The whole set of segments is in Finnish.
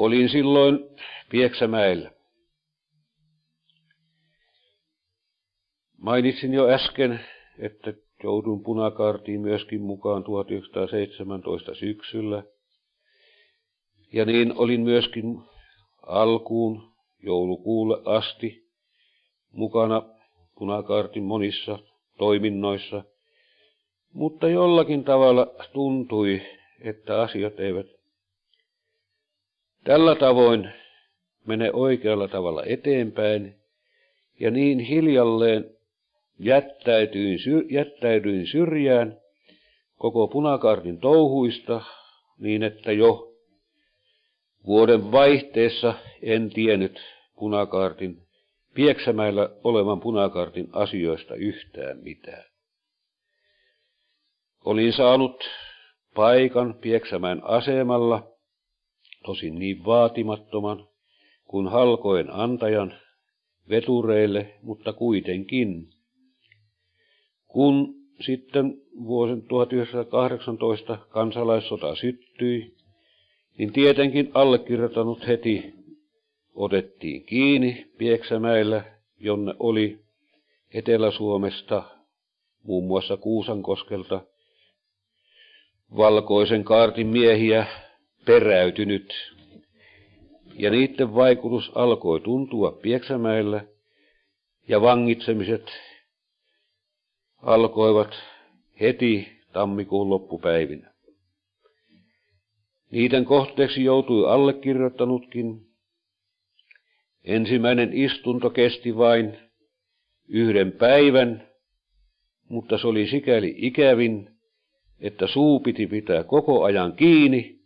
Olin silloin Pieksämäellä. Mainitsin jo äsken, että joudun punakaartiin myöskin mukaan 1917 syksyllä. Ja niin olin myöskin alkuun joulukuulle asti mukana punakaartin monissa toiminnoissa, mutta jollakin tavalla tuntui, että asiat eivät tällä tavoin mene oikealla tavalla eteenpäin, ja niin hiljalleen jättäydyin, jättäydyin syrjään koko punakaartin touhuista, niin että jo vuoden vaihteessa en tiennyt punakaartin, Pieksämäellä olevan punakaartin asioista yhtään mitään. Olin saanut paikan Pieksämään asemalla, tosin niin vaatimattoman, kuin halkoen antajan vetureille, mutta kuitenkin. Kun sitten vuosen 1918 kansalaissota syttyi, niin tietenkin allekirjoittanut heti otettiin kiinni Pieksämäellä, jonne oli Etelä-Suomesta, muun muassa Kuusankoskelta, valkoisen kaartin miehiä peräytynyt. Ja niiden vaikutus alkoi tuntua Pieksämäellä, ja vangitsemiset alkoivat heti tammikuun loppupäivinä. Niiden kohteeksi joutui allekirjoittanutkin. Ensimmäinen istunto kesti vain yhden päivän, mutta se oli sikäli ikävin, että suu piti pitää koko ajan kiinni,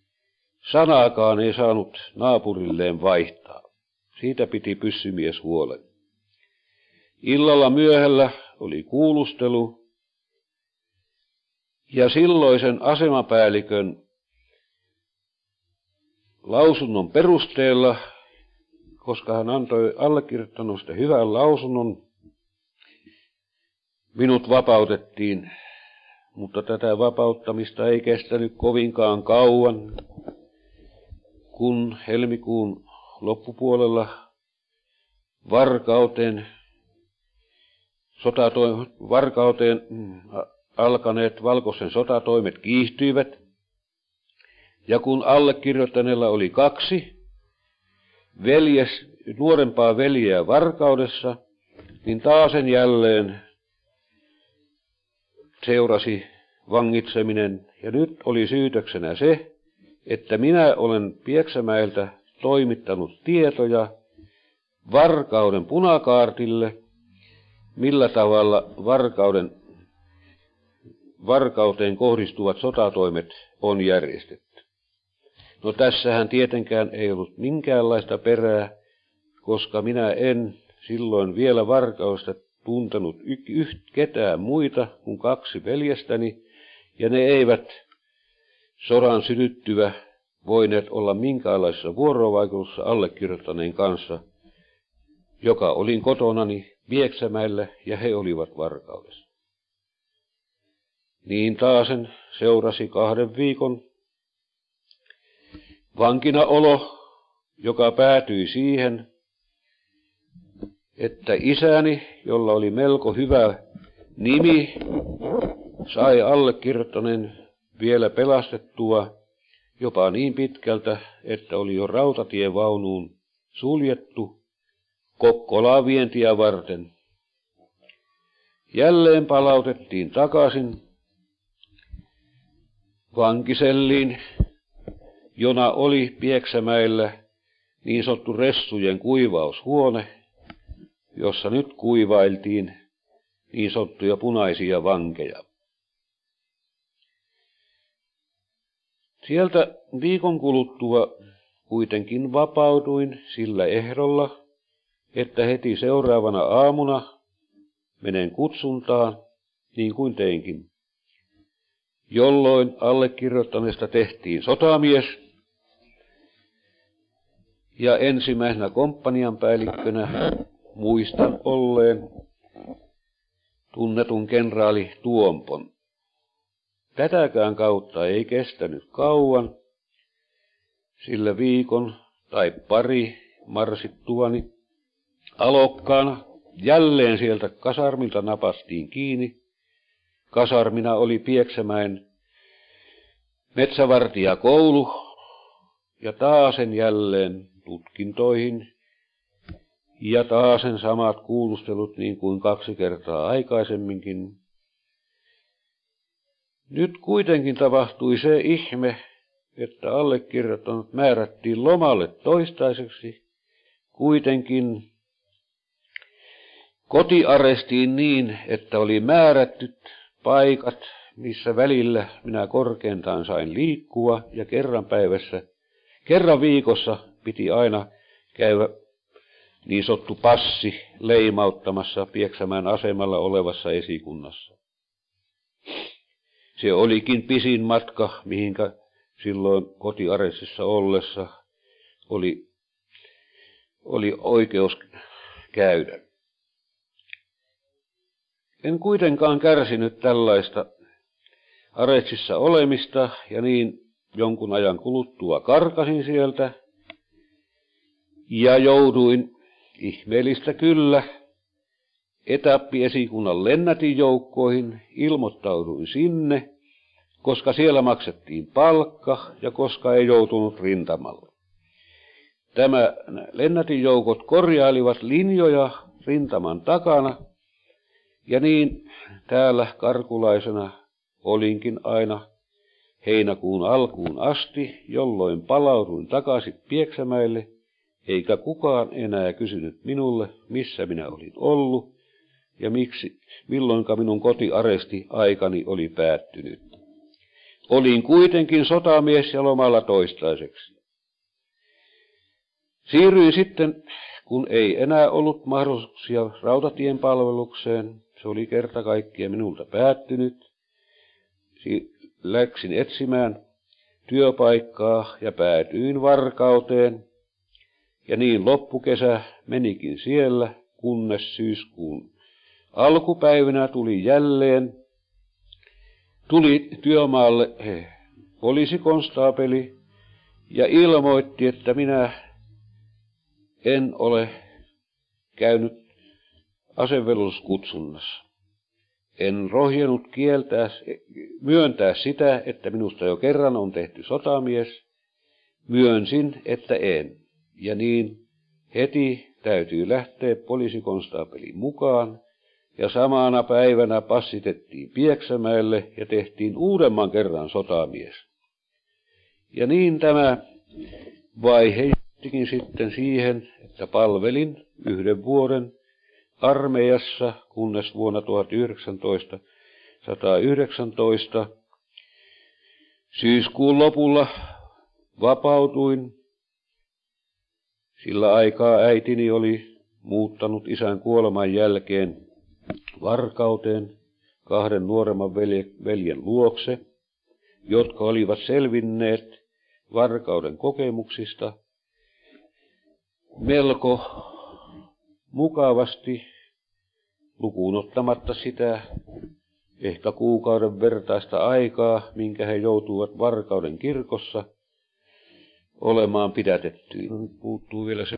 sanaakaan ei saanut naapurilleen vaihtaa. Siitä piti pyssymies huolen. Illalla myöhällä oli kuulustelu, ja silloisen asemapäällikön lausunnon perusteella, koska hän antoi allekirjoittanusta hyvän lausunnon, minut vapautettiin, mutta tätä vapauttamista ei kestänyt kovinkaan kauan, kun helmikuun loppupuolella varkauteen, sotatoim, varkauteen mm, alkaneet valkoisen sotatoimet kiihtyivät, ja kun allekirjoittaneella oli kaksi veljes, nuorempaa veljeä varkaudessa, niin taasen jälleen seurasi vangitseminen. Ja nyt oli syytöksenä se, että minä olen Pieksämäeltä toimittanut tietoja varkauden punakaartille, millä tavalla varkauden, varkauteen kohdistuvat sotatoimet on järjestetty. No tässähän tietenkään ei ollut minkäänlaista perää, koska minä en silloin vielä varkausta tuntenut yht ketään muita kuin kaksi veljestäni, ja ne eivät sodan sytyttyvä voineet olla minkäänlaisessa vuorovaikutussa allekirjoittaneen kanssa, joka olin kotonani Vieksämäellä ja he olivat varkaudessa. Niin taasen seurasi kahden viikon vankinaolo, joka päätyi siihen, että isäni, jolla oli melko hyvä nimi, sai allekirjoittaneen vielä pelastettua jopa niin pitkältä, että oli jo rautatievaunuun suljettu Kokkolaa vientiä varten. Jälleen palautettiin takaisin vankiselliin jona oli Pieksämäellä niin sanottu ressujen kuivaushuone, jossa nyt kuivailtiin niin sanottuja punaisia vankeja. Sieltä viikon kuluttua kuitenkin vapautuin sillä ehdolla, että heti seuraavana aamuna menen kutsuntaan, niin kuin teinkin. Jolloin allekirjoittaneesta tehtiin sotamies – ja ensimmäisenä komppanian päällikkönä muistan olleen tunnetun kenraali Tuompon. Tätäkään kautta ei kestänyt kauan, sillä viikon tai pari marsittuani alokkaana jälleen sieltä kasarmilta napastiin kiinni. Kasarmina oli Pieksämäen metsävartijakoulu ja taasen jälleen tutkintoihin ja taasen samat kuulustelut niin kuin kaksi kertaa aikaisemminkin. Nyt kuitenkin tapahtui se ihme, että allekirjoittanut määrättiin lomalle toistaiseksi, kuitenkin kotiarestiin niin, että oli määrätty paikat, missä välillä minä korkeintaan sain liikkua ja kerran päivässä, kerran viikossa piti aina käydä niin sottu passi leimauttamassa Pieksämään asemalla olevassa esikunnassa. Se olikin pisin matka, mihinkä silloin kotiaressissa ollessa oli, oli oikeus käydä. En kuitenkaan kärsinyt tällaista aretsissa olemista ja niin jonkun ajan kuluttua karkasin sieltä ja jouduin ihmeellistä kyllä etappiesikunnan lennätinjoukkoihin, ilmoittauduin sinne, koska siellä maksettiin palkka ja koska ei joutunut rintamalle. Tämä lennätinjoukot korjailivat linjoja rintaman takana, ja niin täällä karkulaisena olinkin aina heinäkuun alkuun asti, jolloin palauduin takaisin Pieksämäelle, eikä kukaan enää kysynyt minulle, missä minä olin ollut ja miksi, milloinka minun kotiaresti aikani oli päättynyt. Olin kuitenkin sotamies ja lomalla toistaiseksi. Siirryin sitten, kun ei enää ollut mahdollisuuksia rautatien palvelukseen, se oli kerta kaikkia minulta päättynyt. Läksin etsimään työpaikkaa ja päätyin Varkauteen. Ja niin loppukesä menikin siellä, kunnes syyskuun alkupäivinä tuli jälleen, tuli työmaalle poliisikonstaapeli ja ilmoitti, että minä en ole käynyt asevelvollisuuskutsunnassa. En rohjenut kieltää, myöntää sitä, että minusta jo kerran on tehty sotamies. Myönsin, että en. Ja niin heti täytyy lähteä poliisikonstaapelin mukaan. Ja samana päivänä passitettiin Pieksämäelle ja tehtiin uudemman kerran sotamies. Ja niin tämä vaihe sitten siihen, että palvelin yhden vuoden armeijassa, kunnes vuonna 1919 syyskuun lopulla vapautuin. Sillä aikaa äitini oli muuttanut isän kuoleman jälkeen varkauteen kahden nuoremman veljen luokse, jotka olivat selvinneet varkauden kokemuksista melko mukavasti lukuun ottamatta sitä ehkä kuukauden vertaista aikaa, minkä he joutuvat Varkauden kirkossa olemaan pidätettyä. Puuttuu vielä se